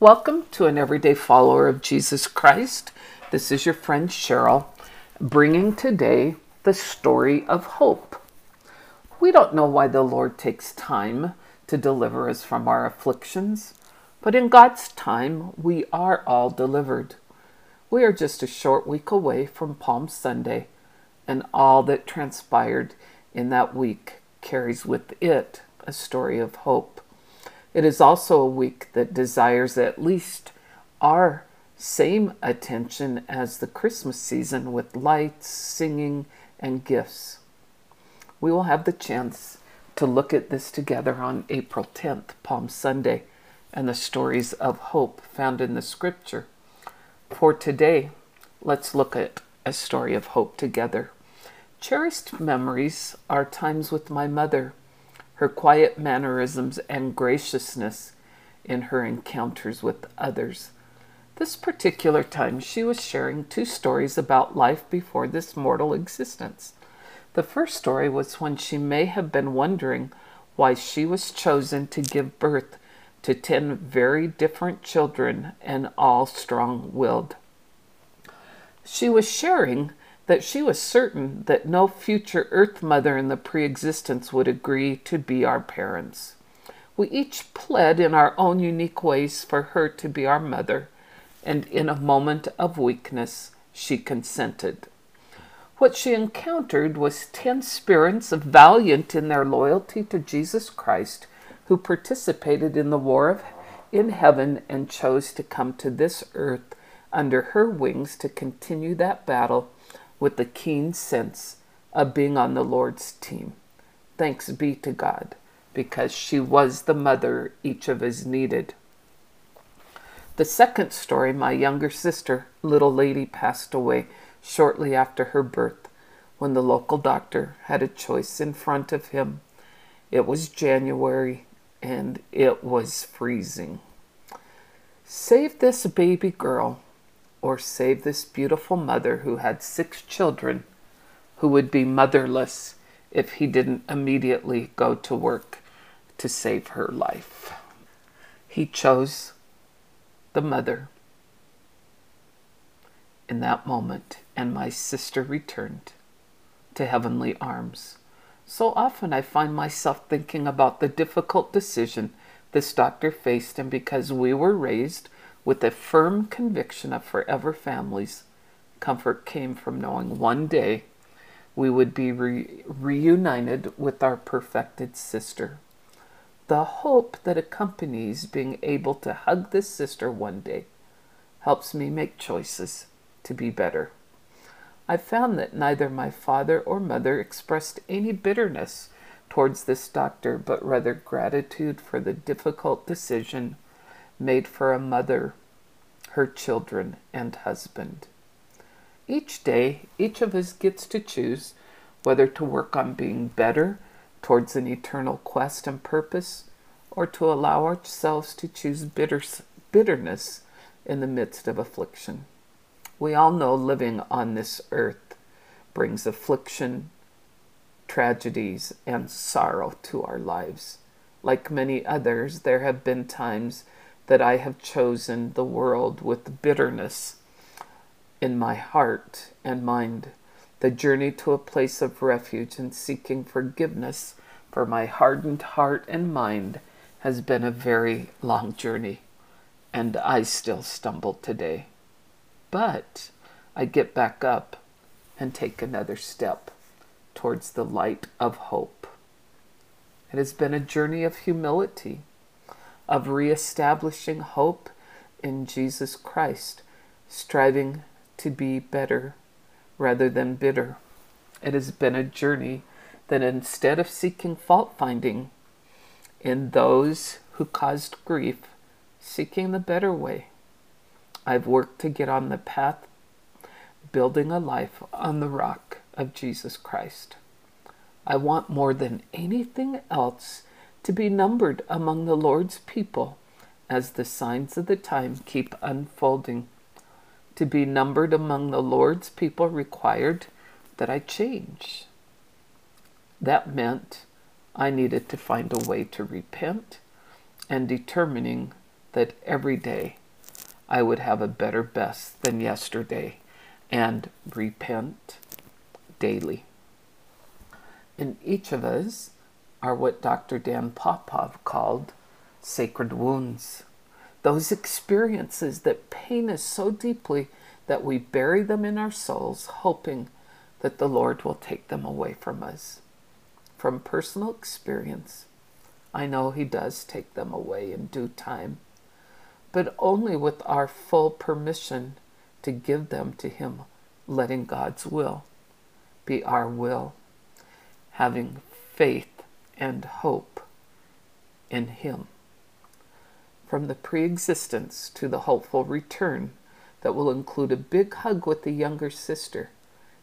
Welcome to an everyday follower of Jesus Christ. This is your friend Cheryl, bringing today the story of hope. We don't know why the Lord takes time to deliver us from our afflictions, but in God's time, we are all delivered. We are just a short week away from Palm Sunday, and all that transpired in that week carries with it a story of hope. It is also a week that desires at least our same attention as the Christmas season with lights, singing, and gifts. We will have the chance to look at this together on April 10th, Palm Sunday, and the stories of hope found in the scripture. For today, let's look at a story of hope together. Cherished memories are times with my mother her quiet mannerisms and graciousness in her encounters with others. This particular time, she was sharing two stories about life before this mortal existence. The first story was when she may have been wondering why she was chosen to give birth to ten very different children and all strong willed. She was sharing that she was certain that no future Earth Mother in the pre existence would agree to be our parents. We each pled in our own unique ways for her to be our mother, and in a moment of weakness, she consented. What she encountered was ten spirits of valiant in their loyalty to Jesus Christ who participated in the war of, in heaven and chose to come to this earth under her wings to continue that battle with the keen sense of being on the Lord's team. Thanks be to God, because she was the mother each of us needed. The second story, my younger sister, little lady, passed away shortly after her birth when the local doctor had a choice in front of him. It was January and it was freezing. Save this baby girl or save this beautiful mother who had six children who would be motherless if he didn't immediately go to work to save her life. He chose the mother in that moment, and my sister returned to heavenly arms. So often I find myself thinking about the difficult decision this doctor faced, and because we were raised with a firm conviction of forever families, comfort came from knowing one day we would be re- reunited with our perfected sister. The hope that accompanies being able to hug this sister one day helps me make choices to be better. I found that neither my father or mother expressed any bitterness towards this doctor, but rather gratitude for the difficult decision made for a mother, her children, and husband. Each day, each of us gets to choose whether to work on being better towards an eternal quest and purpose, or to allow ourselves to choose bitter, bitterness in the midst of affliction. We all know living on this earth brings affliction, tragedies, and sorrow to our lives. Like many others, there have been times that I have chosen the world with bitterness in my heart and mind. The journey to a place of refuge and seeking forgiveness for my hardened heart and mind has been a very long journey, and I still stumble today. But I get back up and take another step towards the light of hope. It has been a journey of humility of reestablishing hope in Jesus Christ, striving to be better rather than bitter. It has been a journey that instead of seeking fault finding in those who caused grief, seeking the better way. I've worked to get on the path, building a life on the rock of Jesus Christ. I want more than anything else to be numbered among the Lord's people as the signs of the time keep unfolding. To be numbered among the Lord's people required that I change. That meant I needed to find a way to repent and determining that every day I would have a better best than yesterday and repent daily. In each of us are what Dr. Dan Popov called sacred wounds. Those experiences that pain us so deeply that we bury them in our souls, hoping that the Lord will take them away from us. From personal experience, I know He does take them away in due time, but only with our full permission to give them to Him, letting God's will be our will, having faith and hope in Him. From the pre existence to the hopeful return that will include a big hug with the younger sister,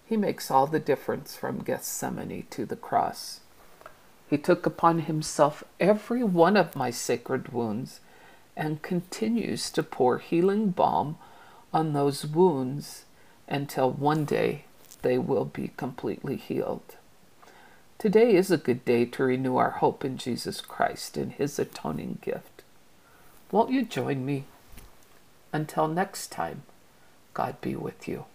He makes all the difference from Gethsemane to the cross. He took upon Himself every one of my sacred wounds and continues to pour healing balm on those wounds until one day they will be completely healed. Today is a good day to renew our hope in Jesus Christ and His atoning gift. Won't you join me? Until next time, God be with you.